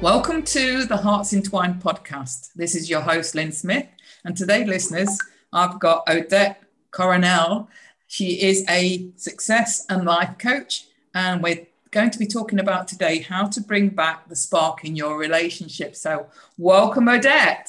Welcome to the Hearts Entwined podcast. This is your host, Lynn Smith. And today, listeners, I've got Odette Coronel. She is a success and life coach. And we're going to be talking about today how to bring back the spark in your relationship. So, welcome, Odette.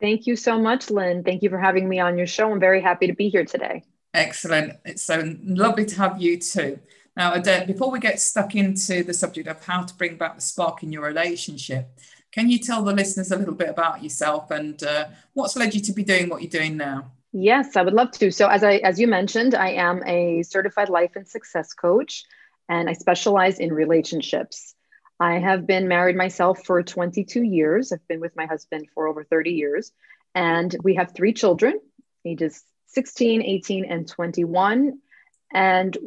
Thank you so much, Lynn. Thank you for having me on your show. I'm very happy to be here today. Excellent. It's so lovely to have you too. Now, Odette, before we get stuck into the subject of how to bring back the spark in your relationship, can you tell the listeners a little bit about yourself and uh, what's led you to be doing what you're doing now? Yes, I would love to. So, as I as you mentioned, I am a certified life and success coach, and I specialize in relationships. I have been married myself for 22 years. I've been with my husband for over 30 years, and we have three children, ages 16, 18, and 21. And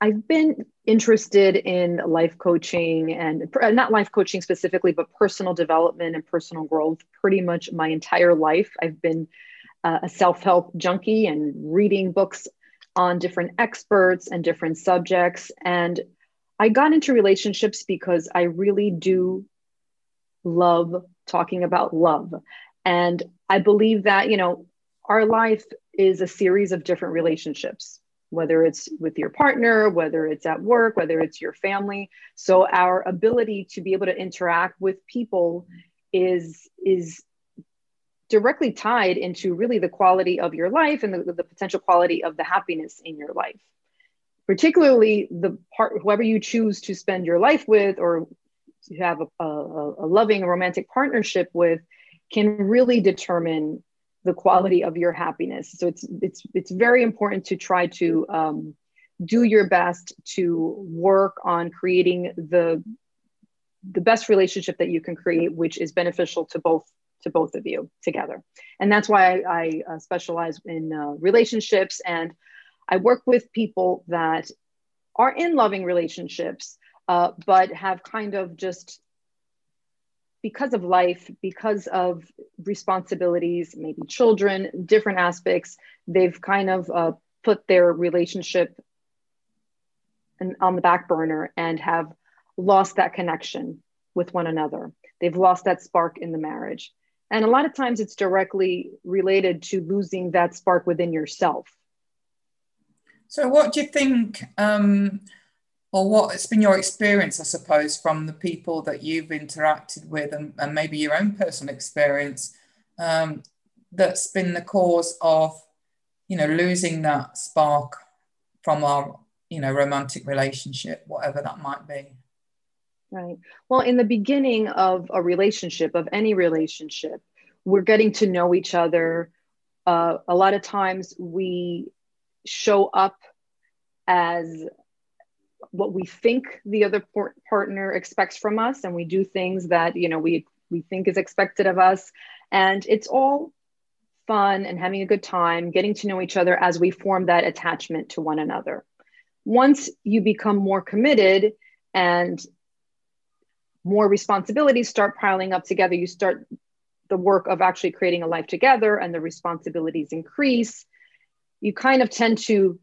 I've been interested in life coaching and uh, not life coaching specifically, but personal development and personal growth pretty much my entire life. I've been uh, a self help junkie and reading books on different experts and different subjects. And I got into relationships because I really do love talking about love. And I believe that, you know, our life is a series of different relationships whether it's with your partner, whether it's at work, whether it's your family. So our ability to be able to interact with people is is directly tied into really the quality of your life and the, the potential quality of the happiness in your life. Particularly the part whoever you choose to spend your life with or to have a, a, a loving romantic partnership with can really determine the quality of your happiness. So it's it's it's very important to try to um, do your best to work on creating the the best relationship that you can create, which is beneficial to both to both of you together. And that's why I, I uh, specialize in uh, relationships and I work with people that are in loving relationships, uh, but have kind of just because of life, because of responsibilities, maybe children, different aspects, they've kind of uh, put their relationship in, on the back burner and have lost that connection with one another. They've lost that spark in the marriage. And a lot of times it's directly related to losing that spark within yourself. So, what do you think? Um, or what's been your experience, I suppose, from the people that you've interacted with and, and maybe your own personal experience um, that's been the cause of, you know, losing that spark from our, you know, romantic relationship, whatever that might be? Right. Well, in the beginning of a relationship, of any relationship, we're getting to know each other. Uh, a lot of times we show up as what we think the other partner expects from us and we do things that you know we we think is expected of us and it's all fun and having a good time getting to know each other as we form that attachment to one another. Once you become more committed and more responsibilities start piling up together you start the work of actually creating a life together and the responsibilities increase you kind of tend to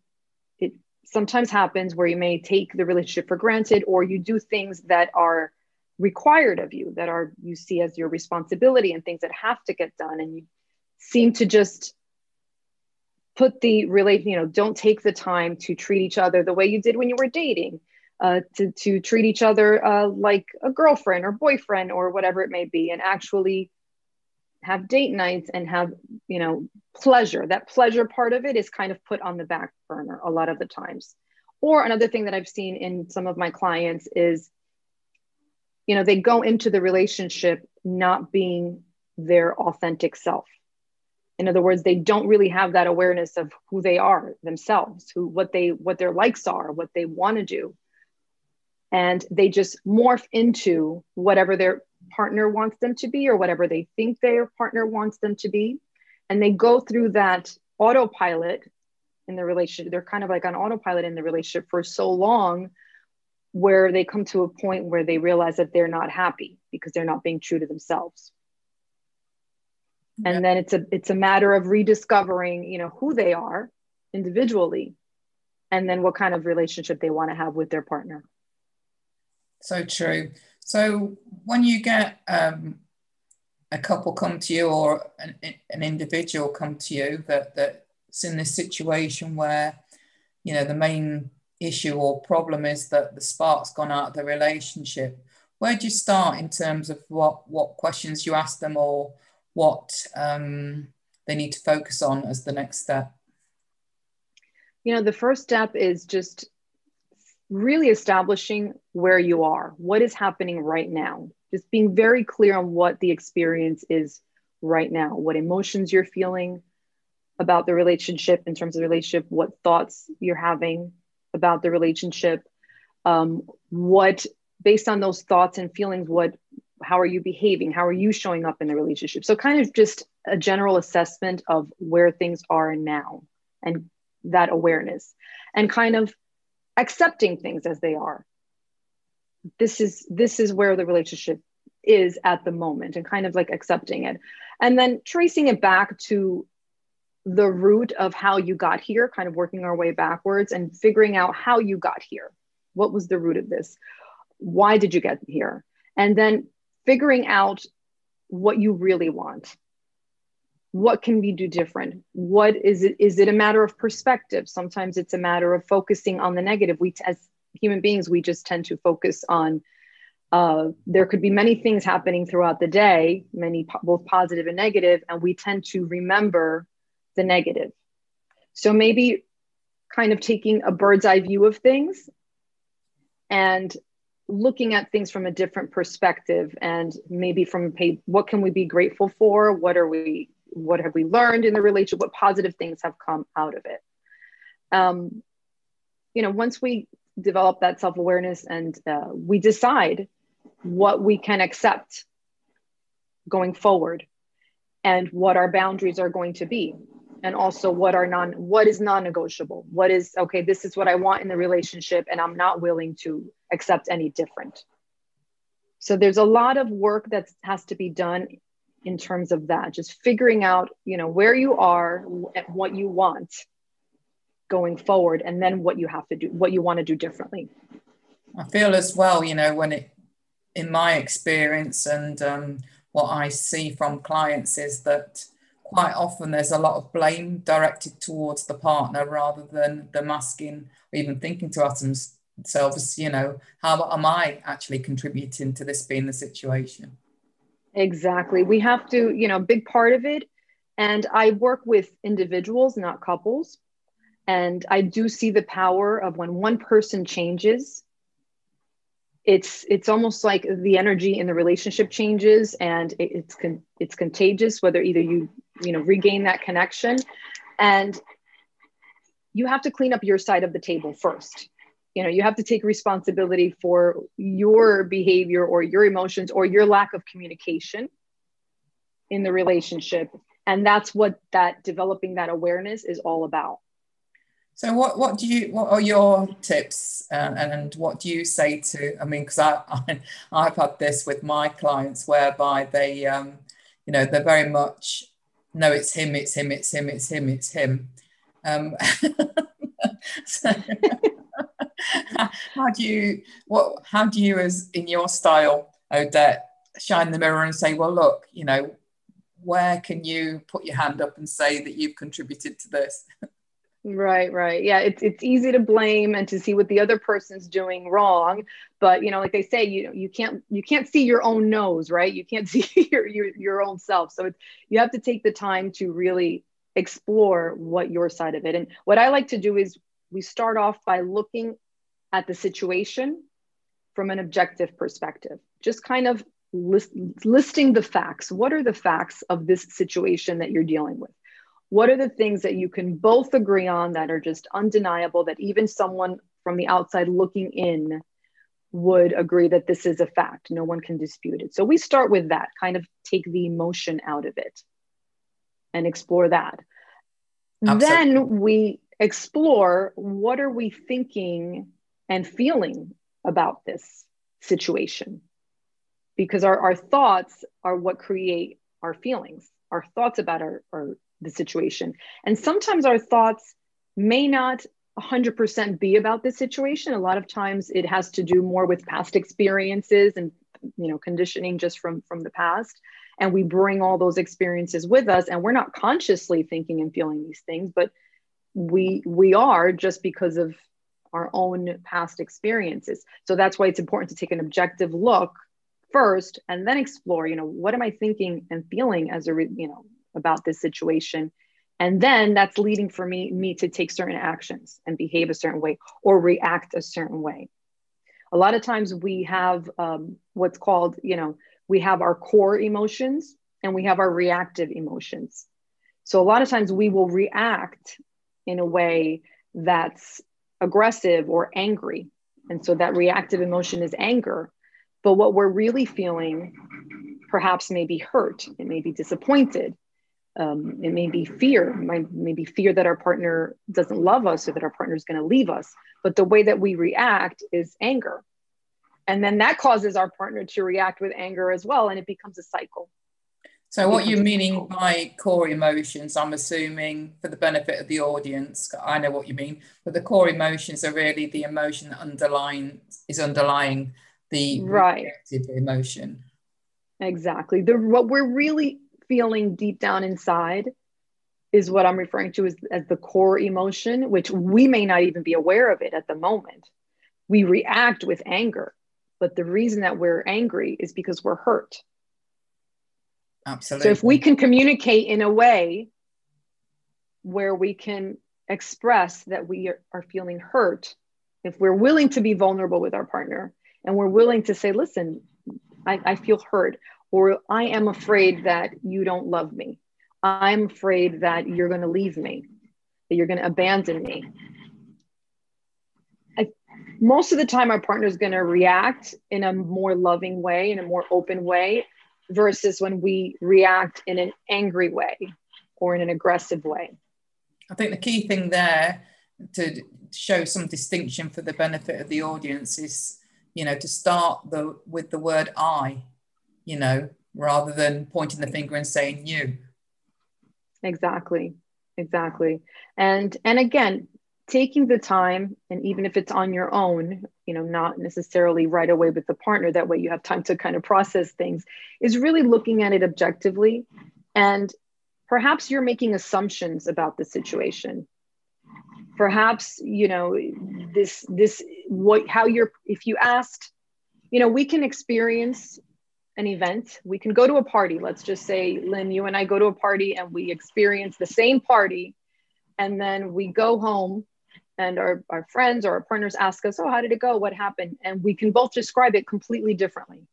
it sometimes happens where you may take the relationship for granted or you do things that are required of you that are you see as your responsibility and things that have to get done. And you seem to just put the relate you know don't take the time to treat each other the way you did when you were dating uh, to, to treat each other uh, like a girlfriend or boyfriend or whatever it may be and actually have date nights and have you know pleasure. That pleasure part of it is kind of put on the back burner a lot of the times. Or another thing that i've seen in some of my clients is you know they go into the relationship not being their authentic self. In other words they don't really have that awareness of who they are themselves who what they what their likes are what they want to do. And they just morph into whatever their partner wants them to be or whatever they think their partner wants them to be. And they go through that autopilot in the relationship. They're kind of like on autopilot in the relationship for so long where they come to a point where they realize that they're not happy because they're not being true to themselves yeah. and then it's a it's a matter of rediscovering you know who they are individually and then what kind of relationship they want to have with their partner so true. So when you get um, a couple come to you or an, an individual come to you that that's in this situation where you know the main issue or problem is that the spark's gone out of the relationship. Where do you start in terms of what what questions you ask them or what um, they need to focus on as the next step? You know the first step is just really establishing where you are, what is happening right now, just being very clear on what the experience is right now, what emotions you're feeling about the relationship in terms of the relationship, what thoughts you're having about the relationship, um, what based on those thoughts and feelings, what how are you behaving? How are you showing up in the relationship? So kind of just a general assessment of where things are now and that awareness and kind of accepting things as they are this is this is where the relationship is at the moment and kind of like accepting it and then tracing it back to the root of how you got here kind of working our way backwards and figuring out how you got here. What was the root of this? Why did you get here? And then figuring out what you really want. What can we do different? What is it is it a matter of perspective? Sometimes it's a matter of focusing on the negative. We as human beings we just tend to focus on uh, there could be many things happening throughout the day many po- both positive and negative and we tend to remember the negative. So maybe kind of taking a bird's eye view of things and looking at things from a different perspective and maybe from a what can we be grateful for? What are we what have we learned in the relationship? What positive things have come out of it? Um, you know once we develop that self-awareness and uh, we decide what we can accept going forward and what our boundaries are going to be and also what are non what is non-negotiable? What is okay this is what i want in the relationship and i'm not willing to accept any different. So there's a lot of work that has to be done in terms of that just figuring out you know where you are and what you want going forward and then what you have to do what you want to do differently. I feel as well you know when it in my experience and um, what i see from clients is that quite often there's a lot of blame directed towards the partner rather than them asking or even thinking to themselves you know how am i actually contributing to this being the situation Exactly. We have to, you know, big part of it. And I work with individuals, not couples. And I do see the power of when one person changes, it's it's almost like the energy in the relationship changes and it, it's con- it's contagious whether either you you know regain that connection. And you have to clean up your side of the table first. You know you have to take responsibility for your behavior or your emotions or your lack of communication in the relationship. And that's what that developing that awareness is all about. So what what do you what are your tips uh, and what do you say to i mean because I, I i've had this with my clients whereby they um you know they're very much no it's him it's him it's him it's him it's him. Um how do you what how do you as in your style odette shine the mirror and say well look you know where can you put your hand up and say that you've contributed to this right right yeah it's it's easy to blame and to see what the other person's doing wrong but you know like they say you you can't you can't see your own nose right you can't see your your, your own self so it's you have to take the time to really explore what your side of it and what i like to do is we start off by looking at the situation from an objective perspective, just kind of list, listing the facts. What are the facts of this situation that you're dealing with? What are the things that you can both agree on that are just undeniable that even someone from the outside looking in would agree that this is a fact. No one can dispute it. So we start with that, kind of take the emotion out of it and explore that. Absolutely. Then we explore what are we thinking and feeling about this situation because our, our thoughts are what create our feelings our thoughts about our, our the situation. And sometimes our thoughts may not 100% be about the situation. A lot of times it has to do more with past experiences and you know conditioning just from from the past. And we bring all those experiences with us and we're not consciously thinking and feeling these things but we we are just because of our own past experiences. So that's why it's important to take an objective look first and then explore you know what am i thinking and feeling as a you know about this situation. And then that's leading for me me to take certain actions and behave a certain way or react a certain way. A lot of times we have um, what's called you know we have our core emotions and we have our reactive emotions. So a lot of times we will react in a way that's aggressive or angry. And so that reactive emotion is anger but what we're really feeling perhaps may be hurt, it may be disappointed, um, it may be fear, it might, may fear that our partner doesn't love us or that our partner is going to leave us. But the way that we react is anger. And then that causes our partner to react with anger as well, and it becomes a cycle. So, what you're meaning by core emotions, I'm assuming for the benefit of the audience, I know what you mean, but the core emotions are really the emotion that underlying is underlying the right emotion. Exactly. The what we're really feeling deep down inside is what I'm referring to as, as the core emotion, which we may not even be aware of it at the moment. We react with anger, but the reason that we're angry is because we're hurt. Absolutely. So if we can communicate in a way where we can express that we are, are feeling hurt, if we're willing to be vulnerable with our partner, and we're willing to say, listen, I, I feel hurt, or I am afraid that you don't love me. I'm afraid that you're going to leave me, that you're going to abandon me. I, most of the time, our partner is going to react in a more loving way, in a more open way, versus when we react in an angry way or in an aggressive way. I think the key thing there to show some distinction for the benefit of the audience is you know, to start the with the word I, you know, rather than pointing the finger and saying you. Exactly. Exactly. And and again, taking the time and even if it's on your own, you know, not necessarily right away with the partner, that way you have time to kind of process things, is really looking at it objectively. And perhaps you're making assumptions about the situation perhaps you know this this what how you're if you asked you know we can experience an event we can go to a party. Let's just say lynn you and i go to a party and we experience the same party and then we go home and our, our friends or our partners ask us oh how did it go? What happened? And we can both describe it completely differently.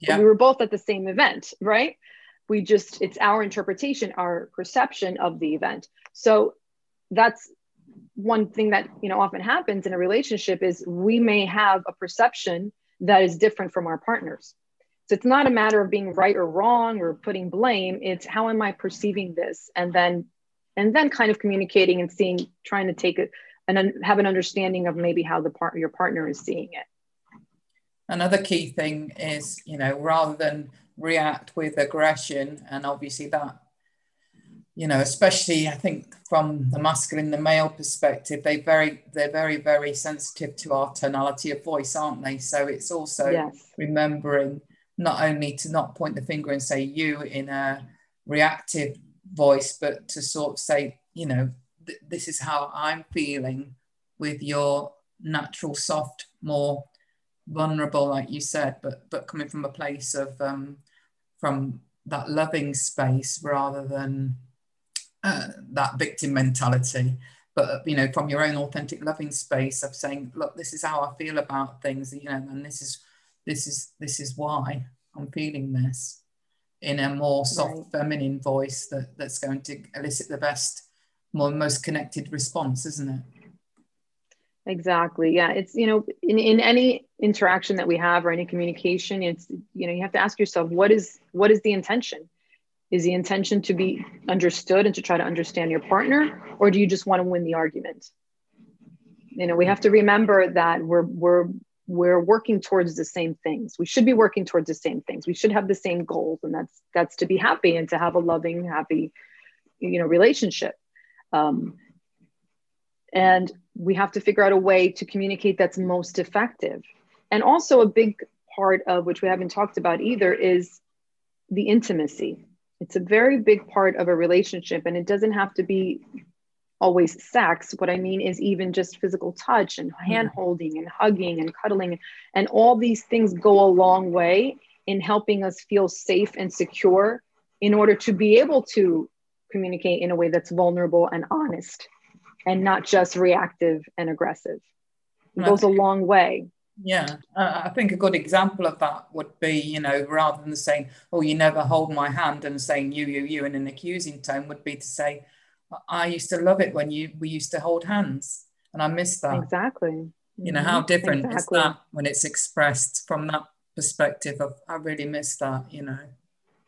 Yeah. we were both at the same event right? We just it's our interpretation our perception of the event. So that's one thing that you know often happens in a relationship is we may have a perception that is different from our partners so it's not a matter of being right or wrong or putting blame it's how am i perceiving this and then and then kind of communicating and seeing trying to take it and have an understanding of maybe how the part your partner is seeing it another key thing is you know rather than react with aggression and obviously that you know, especially I think from the masculine, the male perspective, they very they're very very sensitive to our tonality of voice, aren't they? So it's also yes. remembering not only to not point the finger and say you in a reactive voice, but to sort of say, you know, th- this is how I'm feeling with your natural, soft, more vulnerable, like you said, but but coming from a place of um, from that loving space rather than uh, that victim mentality. But you know from your own authentic loving space of saying look this is how i feel about things you know and this is this is this is why i'm feeling this in a more soft right. feminine voice that that's going to elicit the best more most connected response isn't it? Exactly. Yeah it's you know in, in any interaction that we have or any communication it's you know you have to ask yourself what is what is the intention? Is the intention to be understood and to try to understand your partner or do you just want to win the argument? You know we have to remember that we're we're we're working towards the same things. We should be working towards the same things. We should have the same goals and that's that's to be happy and to have a loving happy you know relationship. Um, and we have to figure out a way to communicate that's most effective. And also a big part of which we haven't talked about either is the intimacy. It's a very big part of a relationship and it doesn't have to be always sex. What I mean is even just physical touch and mm-hmm. hand holding and hugging and cuddling. And all these things go a long way in helping us feel safe and secure in order to be able to communicate in a way that's vulnerable and honest and not just reactive and aggressive. It goes a long way. Yeah, uh, I think a good example of that would be, you know, rather than saying, "Oh, you never hold my hand," and saying "you, you, you" in an accusing tone, would be to say, I used to love it when you we used to hold hands, and I miss that. Exactly. You know how mm-hmm. different exactly. is that when it's expressed from that perspective of I really miss that. You know.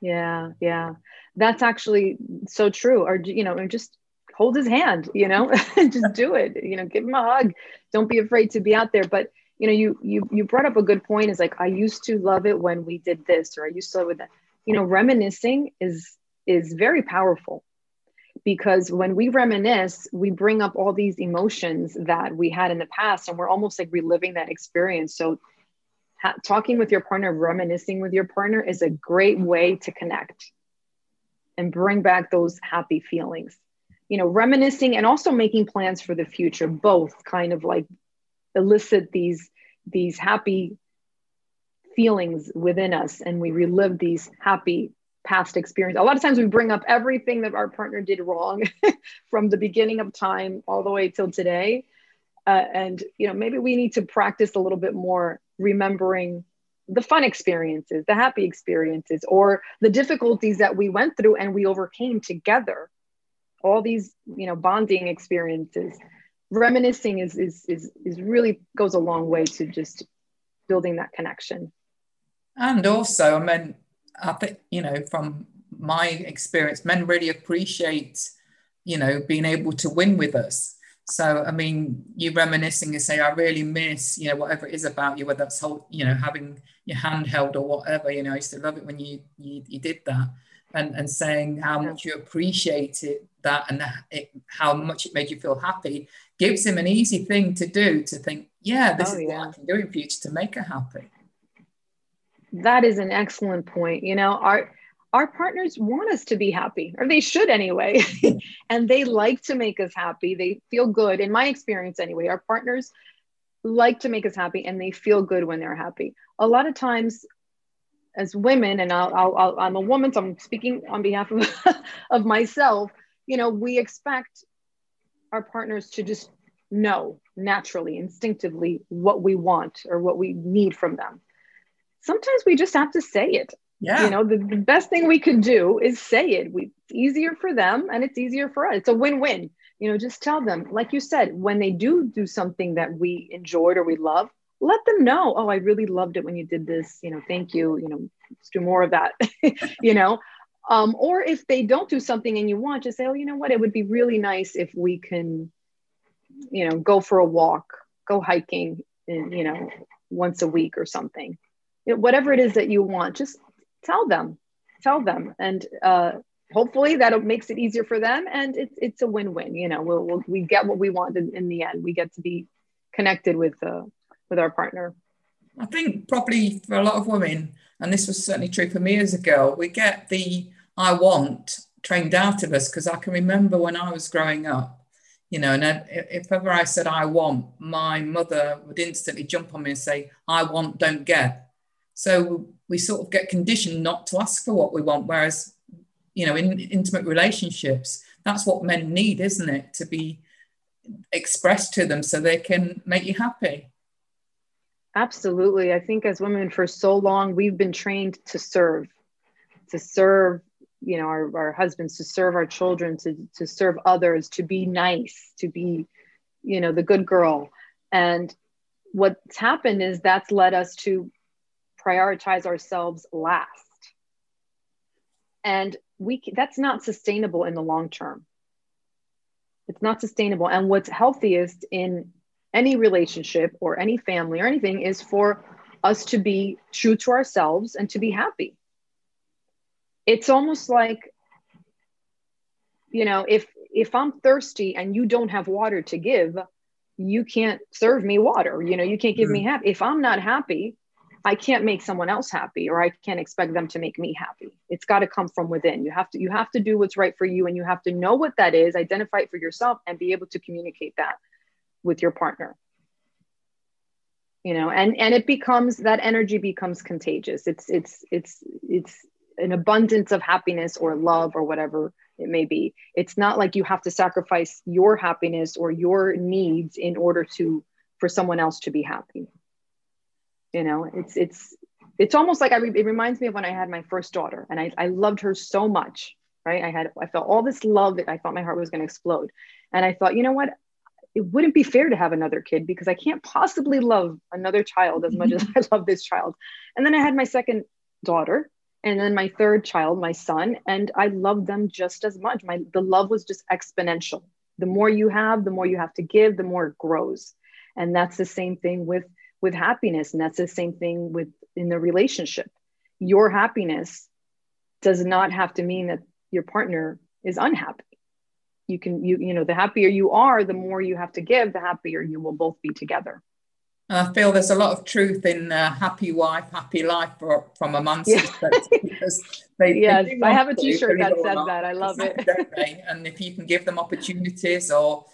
Yeah, yeah, that's actually so true. Or you know, just hold his hand. You know, just do it. You know, give him a hug. Don't be afraid to be out there. But you know, you you you brought up a good point. Is like I used to love it when we did this, or I used to love it that. You know, reminiscing is is very powerful because when we reminisce, we bring up all these emotions that we had in the past and we're almost like reliving that experience. So, ha- talking with your partner, reminiscing with your partner is a great way to connect and bring back those happy feelings. You know, reminiscing and also making plans for the future, both kind of like elicit these these happy feelings within us and we relive these happy past experience. A lot of times we bring up everything that our partner did wrong from the beginning of time all the way till today. Uh, and you know, maybe we need to practice a little bit more remembering the fun experiences, the happy experiences, or the difficulties that we went through and we overcame together. All these, you know, bonding experiences. Reminiscing is is is, is really goes a long way to just building that connection. And also, I mean, I think, you know, from my experience, men really appreciate, you know, being able to win with us. So, I mean, you reminiscing and say, I really miss, you know, whatever it is about you, whether that's, hold, you know, having your hand held or whatever, you know, I used to love it when you, you, you did that and, and saying how much you appreciated that and it, how much it made you feel happy gives him an easy thing to do to think, yeah, this oh, is yeah. what I can do in future to make her happy that is an excellent point. You know, our our partners want us to be happy, or they should anyway, and they like to make us happy. They feel good, in my experience anyway. Our partners like to make us happy, and they feel good when they're happy. A lot of times, as women, and I'll, I'll, i am a woman, so I'm speaking on behalf of of myself. You know, we expect our partners to just know naturally, instinctively, what we want or what we need from them sometimes we just have to say it. Yeah. You know, the, the best thing we can do is say it. We, it's easier for them and it's easier for us. It's a win win. You know, just tell them, like you said, when they do do something that we enjoyed or we love, let them know, oh, I really loved it when you did this. You know, thank you. You know, let's do more of that. you know, um, or if they don't do something and you want, just say, oh, you know what, it would be really nice if we can, you know, go for a walk, go hiking, in, you know, once a week or something you know, whatever it is that you want, just tell them, tell them, and uh, hopefully that makes it easier for them, and it's it's a win-win. You know, we'll, we'll we get what we want in, in, the end. We get to be connected with uh, with our partner. I think probably for a lot of women, and this was certainly true for me as a girl, we get the I want trained out of us because I can remember when I was growing up, you know, and if ever I said I want, my mother would instantly jump on me and say, I want, don't get. So we sort of get conditioned not to ask for what we want. Whereas, you know, in intimate relationships, that's what men need, isn't it? To be expressed to them so they can make you happy. Absolutely. I think as women for so long, we've been trained to serve, to serve, you know, our, our husbands, to serve our children, to, to serve others, to be nice, to be, you know, the good girl And what's happened is that's led us to prioritize ourselves last. And we that's not sustainable in the long term. It's not sustainable. And what's healthiest in any relationship or any family or anything is for us to be true to ourselves and to be happy. It's almost like you know, if if I'm thirsty and you don't have water to give, you can't serve me water. You know, you can't give mm-hmm. me happy. If I'm not happy, I can't make someone else happy or I can't expect them to make me happy. It's got to come from within. You have to you have to do what's right for you and you have to know what that is, identify it for yourself and be able to communicate that with your partner. You know, and and it becomes that energy becomes contagious. It's it's it's it's an abundance of happiness or love or whatever it may be. It's not like you have to sacrifice your happiness or your needs in order to for someone else to be happy. You know, it's it's it's almost like I re- it reminds me of when I had my first daughter and I, I loved her so much, right? I had I felt all this love that I thought my heart was going to explode. And I thought, you know what? It wouldn't be fair to have another kid because I can't possibly love another child as much as I love this child. And then I had my second daughter and then my third child my son and i loved them just as much my the love was just exponential the more you have the more you have to give the more it grows and that's the same thing with with happiness and that's the same thing with in the relationship your happiness does not have to mean that your partner is unhappy you can you you know the happier you are the more you have to give the happier you will both be together I feel there's a lot of truth in uh, happy wife, happy life for, from a man's yeah. perspective. They, yes, they I have a T-shirt that says that. I love it. and if you can give them opportunities or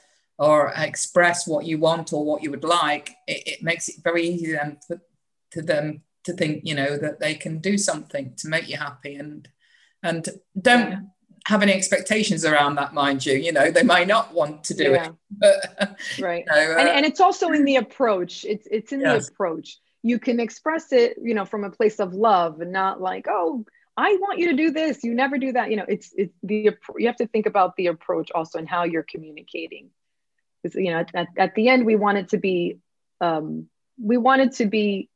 or express what you want or what you would like, it, it makes it very easy then for to them to think, you know, that they can do something to make you happy and and don't yeah have any expectations around that, mind you. You know, they might not want to do yeah. it. But, right. You know, uh, and, and it's also in the approach. It's it's in yes. the approach. You can express it, you know, from a place of love and not like, oh, I want you to do this. You never do that. You know, it's it's the you have to think about the approach also and how you're communicating. Because you know, at, at the end, we want it to be um, we want it to be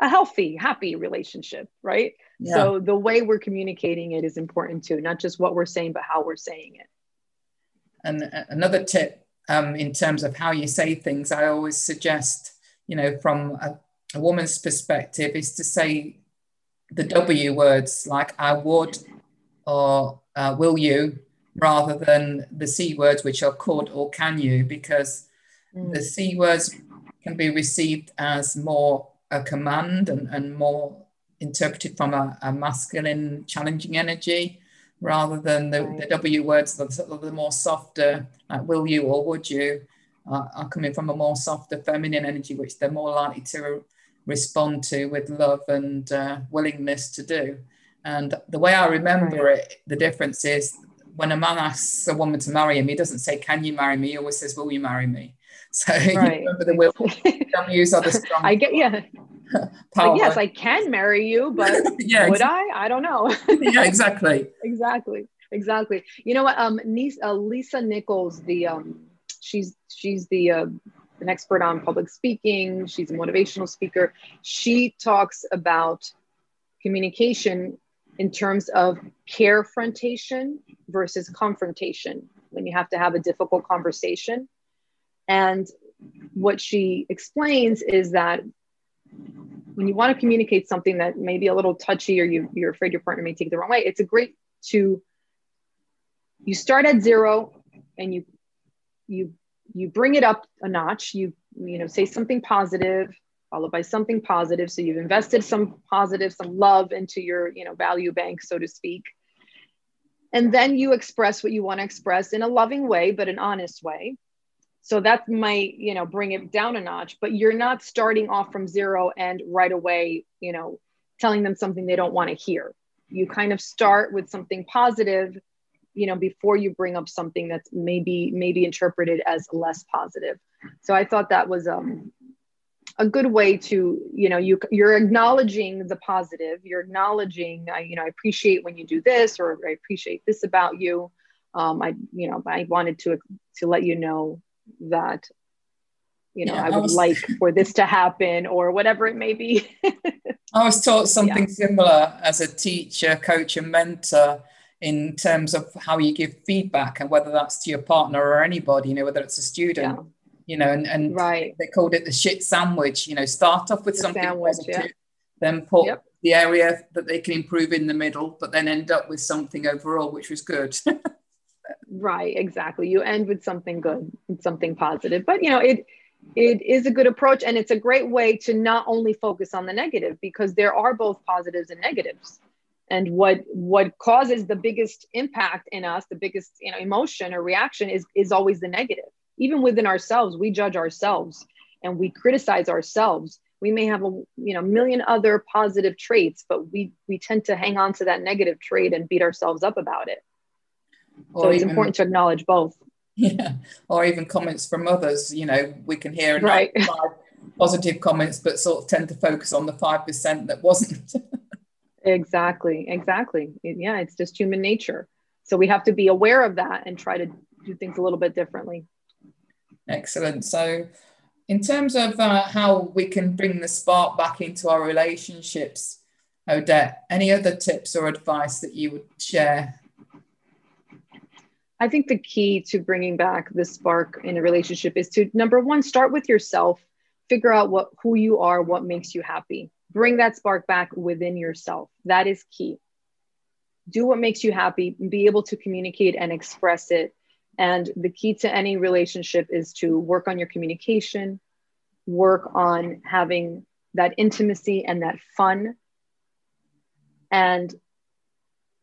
a healthy, happy relationship, right? Yeah. So the way we're communicating it is important too, not just what we're saying, but how we're saying it. And another tip um, in terms of how you say things, I always suggest, you know, from a, a woman's perspective, is to say the W words like I would or uh, will you, rather than the C words, which are could or can you, because mm. the C words can be received as more a command and, and more interpreted from a, a masculine, challenging energy rather than the, the W words, the, the more softer, like will you or would you, uh, are coming from a more softer feminine energy, which they're more likely to respond to with love and uh, willingness to do. And the way I remember right. it, the difference is when a man asks a woman to marry him, he doesn't say, Can you marry me? He always says, Will you marry me? So right. remember the will W's are the strong. I get yeah. Like, yes, I can marry you, but yeah, would exactly. I? I don't know. yeah, exactly. exactly. Exactly. You know what? Um, uh, Lisa Nichols, the um, she's she's the uh, an expert on public speaking. She's a motivational speaker. She talks about communication in terms of carefrontation versus confrontation when you have to have a difficult conversation and what she explains is that when you want to communicate something that may be a little touchy or you, you're afraid your partner may take it the wrong way, it's a great to you start at zero and you you you bring it up a notch. You you know say something positive, followed by something positive. So you've invested some positive, some love into your you know value bank, so to speak. And then you express what you want to express in a loving way, but an honest way so that might you know bring it down a notch but you're not starting off from zero and right away you know telling them something they don't want to hear you kind of start with something positive you know before you bring up something that's maybe maybe interpreted as less positive so i thought that was um a good way to you know you you're acknowledging the positive you're acknowledging i you know i appreciate when you do this or i appreciate this about you um, i you know i wanted to to let you know that you know, yeah, I would I was, like for this to happen or whatever it may be. I was taught something yeah. similar as a teacher, coach, and mentor in terms of how you give feedback and whether that's to your partner or anybody, you know, whether it's a student, yeah. You know, and, and right. they called it the shit sandwich, you know, start off with the something sandwich, positive, yeah. then put yep. the area that they can improve in the middle, but then end up with something overall, which was good. right, exactly. You end with something good, something positive, but you know, it, it is a good approach and it's a great way to not only focus on the negative because there are both positives and negatives and what what causes the biggest impact in us the biggest you know emotion or reaction is is always the negative even within ourselves we judge ourselves and we criticize ourselves we may have a you know million other positive traits but we we tend to hang on to that negative trait and beat ourselves up about it or so it's even, important to acknowledge both yeah or even comments from others you know we can hear right. positive comments but sort of tend to focus on the 5% that wasn't Exactly, exactly. Yeah, it's just human nature. So we have to be aware of that and try to do things a little bit differently. Excellent. So, in terms of uh, how we can bring the spark back into our relationships, Odette, any other tips or advice that you would share? I think the key to bringing back the spark in a relationship is to number one, start with yourself, figure out what who you are, what makes you happy bring that spark back within yourself. That is key. Do what makes you happy, be able to communicate and express it. And the key to any relationship is to work on your communication, work on having that intimacy and that fun, and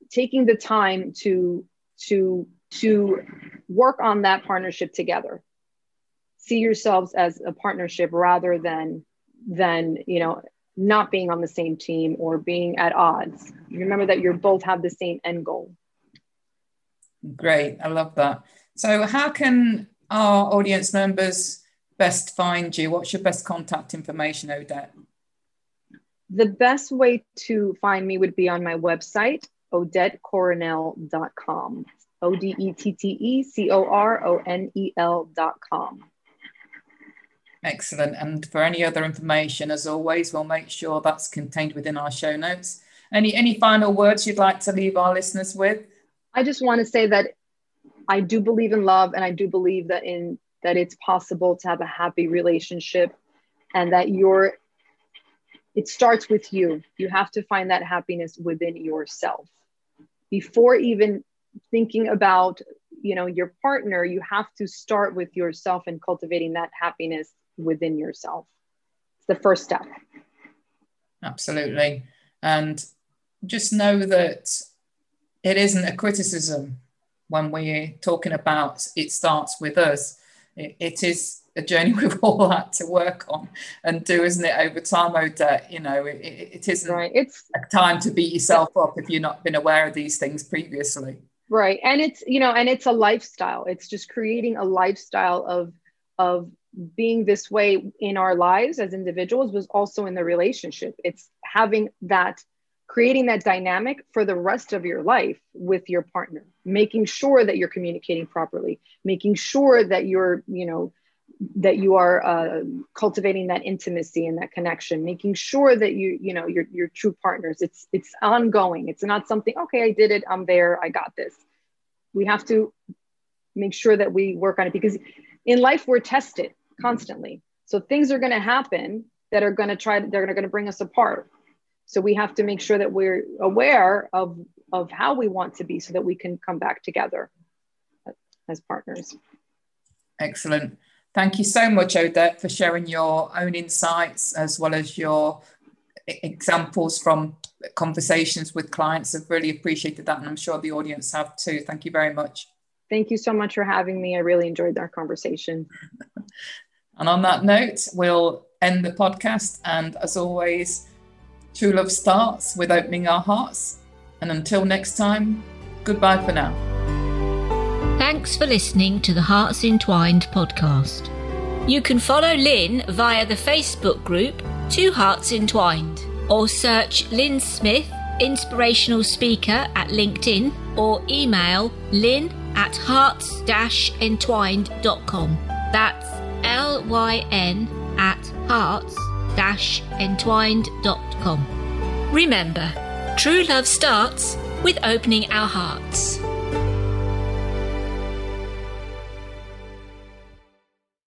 taking the time to to to work on that partnership together see yourselves as a partnership rather than than you know not being on the same team or being at odds. Remember that you both have the same end goal. Great. I love that. So, how can our audience members best find you? What's your best contact information, Odette? The best way to find me would be on my website, odettecoronel.com. O D E T T E C O R O N E L.com. Excellent. And for any other information, as always, we'll make sure that's contained within our show notes. Any any final words you'd like to leave our listeners with? I just want to say that I do believe in love and I do believe that in that it's possible to have a happy relationship and that you're it starts with you. You have to find that happiness within yourself. Before even thinking about you know your partner you have to start with yourself and cultivating that happiness within yourself. It's the first step. Absolutely. And just know that it isn't a criticism when we're talking about it starts with us. it, it is a journey we've all had to work on and do, isn't it, over time, Odette? You know, it, it isn't right. It's a time to beat yourself up if you've not been aware of these things previously. Right. And it's, you know, and it's a lifestyle. It's just creating a lifestyle of of being this way in our lives as individuals was also in the relationship. It's having that, creating that dynamic for the rest of your life with your partner, making sure that you're communicating properly, making sure that you're, you know, that you are uh, cultivating that intimacy and that connection making sure that you you know you're, true partners. It's it's ongoing. It's not something okay i did it. I'm there. I got this. We have to make sure that we work on it because in life we're tested constantly. So things are going to happen that are going to try, they're going to bring us apart. So we have to make sure that we're aware of, of how we want to be so that we can come back together as partners. Excellent. Thank you so much, Odette, for sharing your own insights as well as your examples from conversations with clients. I've really appreciated that, and I'm sure the audience have too. Thank you very much. Thank you so much for having me. I really enjoyed our conversation. And on that note, we'll end the podcast. And as always, true love starts with opening our hearts. And until next time, goodbye for now. Thanks for listening to the Hearts Entwined podcast. You can follow Lynn via the Facebook group Two Hearts Entwined or search Lynn Smith, inspirational speaker at LinkedIn or email lynn at hearts-entwined.com. That's lyn at hearts entwined.com. Remember, true love starts with opening our hearts.